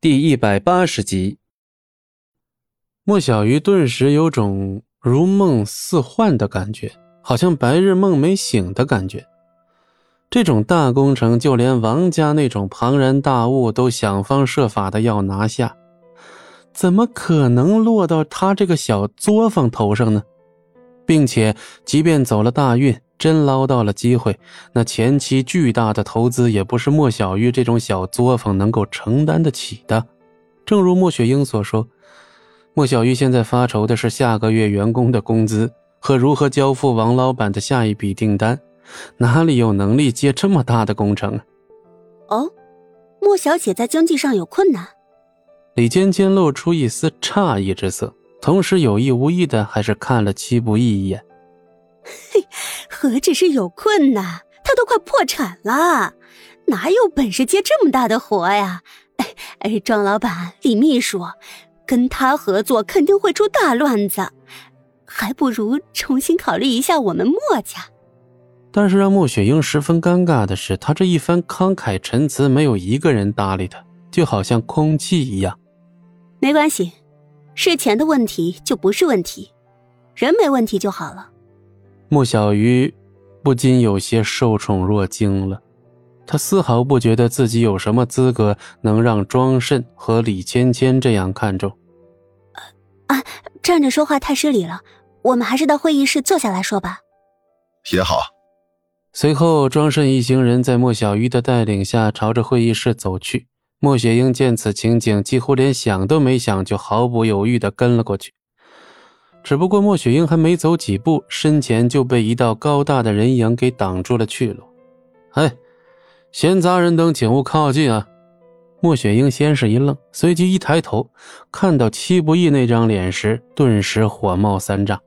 第一百八十集，莫小鱼顿时有种如梦似幻的感觉，好像白日梦没醒的感觉。这种大工程，就连王家那种庞然大物都想方设法的要拿下，怎么可能落到他这个小作坊头上呢？并且，即便走了大运。真捞到了机会，那前期巨大的投资也不是莫小玉这种小作坊能够承担得起的。正如莫雪英所说，莫小玉现在发愁的是下个月员工的工资和如何交付王老板的下一笔订单，哪里有能力接这么大的工程啊？哦，莫小姐在经济上有困难。李尖尖露出一丝诧异之色，同时有意无意的还是看了戚不义一眼。嘿，何止是有困难，他都快破产了，哪有本事接这么大的活呀？哎 哎，庄老板、李秘书，跟他合作肯定会出大乱子，还不如重新考虑一下我们墨家。但是让莫雪英十分尴尬的是，他这一番慷慨陈词，没有一个人搭理他，就好像空气一样。没关系，是钱的问题就不是问题，人没问题就好了。莫小鱼不禁有些受宠若惊了，他丝毫不觉得自己有什么资格能让庄慎和李芊芊这样看重。啊，站着说话太失礼了，我们还是到会议室坐下来说吧。也好。随后，庄慎一行人在莫小鱼的带领下朝着会议室走去。莫雪英见此情景，几乎连想都没想，就毫不犹豫地跟了过去。只不过莫雪英还没走几步，身前就被一道高大的人影给挡住了去路。哎，闲杂人等请勿靠近啊！莫雪英先是一愣，随即一抬头，看到戚不义那张脸时，顿时火冒三丈：“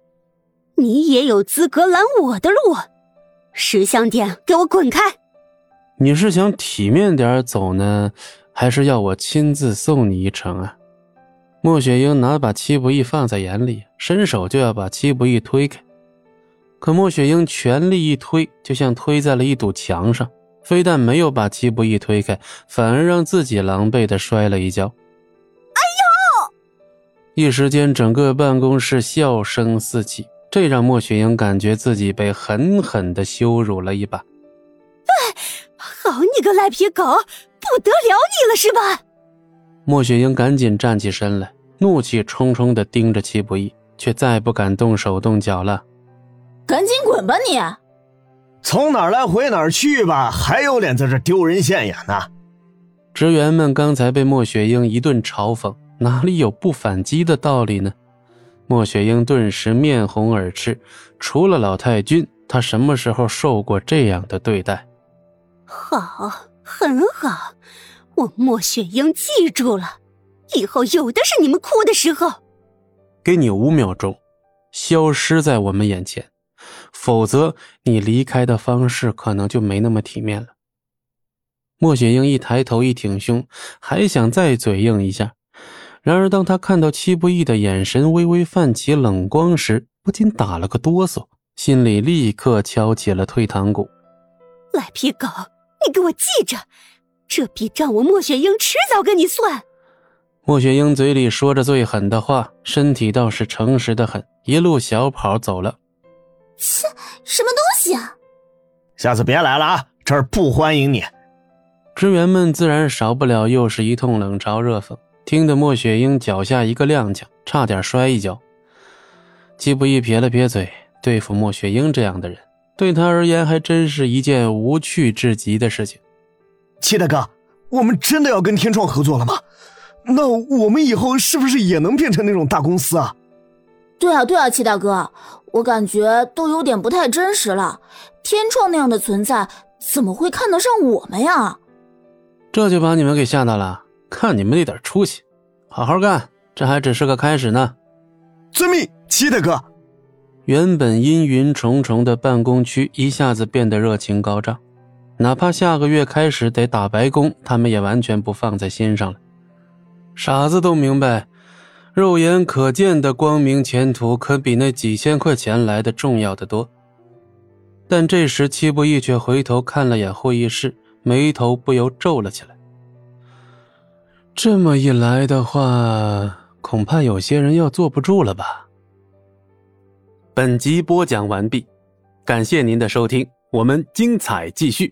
你也有资格拦我的路？石香店，给我滚开！你是想体面点走呢，还是要我亲自送你一程啊？”莫雪英哪把戚不义放在眼里，伸手就要把戚不义推开，可莫雪英全力一推，就像推在了一堵墙上，非但没有把戚不义推开，反而让自己狼狈的摔了一跤。哎呦！一时间，整个办公室笑声四起，这让莫雪英感觉自己被狠狠的羞辱了一把。哎，好你个赖皮狗，不得了你了是吧？莫雪英赶紧站起身来，怒气冲冲地盯着戚不义，却再不敢动手动脚了。赶紧滚吧你！从哪儿来回哪儿去吧，还有脸在这丢人现眼呢？职员们刚才被莫雪英一顿嘲讽，哪里有不反击的道理呢？莫雪英顿时面红耳赤，除了老太君，她什么时候受过这样的对待？好，很好。我莫雪英记住了，以后有的是你们哭的时候。给你五秒钟，消失在我们眼前，否则你离开的方式可能就没那么体面了。莫雪英一抬头，一挺胸，还想再嘴硬一下，然而当他看到戚不义的眼神微微泛起冷光时，不禁打了个哆嗦，心里立刻敲起了退堂鼓。赖皮狗，你给我记着！这笔账我莫雪英迟早跟你算。莫雪英嘴里说着最狠的话，身体倒是诚实的很，一路小跑走了。切，什么东西啊！下次别来了啊，这儿不欢迎你。职员们自然少不了又是一通冷嘲热讽，听得莫雪英脚下一个踉跄，差点摔一跤。季不易撇了撇嘴，对付莫雪英这样的人，对他而言还真是一件无趣至极的事情。戚大哥，我们真的要跟天创合作了吗？那我们以后是不是也能变成那种大公司啊？对啊，对啊，七大哥，我感觉都有点不太真实了。天创那样的存在，怎么会看得上我们呀？这就把你们给吓到了？看你们那点出息，好好干，这还只是个开始呢。遵命，七大哥。原本阴云重重的办公区一下子变得热情高涨。哪怕下个月开始得打白工，他们也完全不放在心上了。傻子都明白，肉眼可见的光明前途可比那几千块钱来的重要的多。但这时，七不义却回头看了眼会议室，眉头不由皱了起来。这么一来的话，恐怕有些人要坐不住了吧？本集播讲完毕，感谢您的收听，我们精彩继续。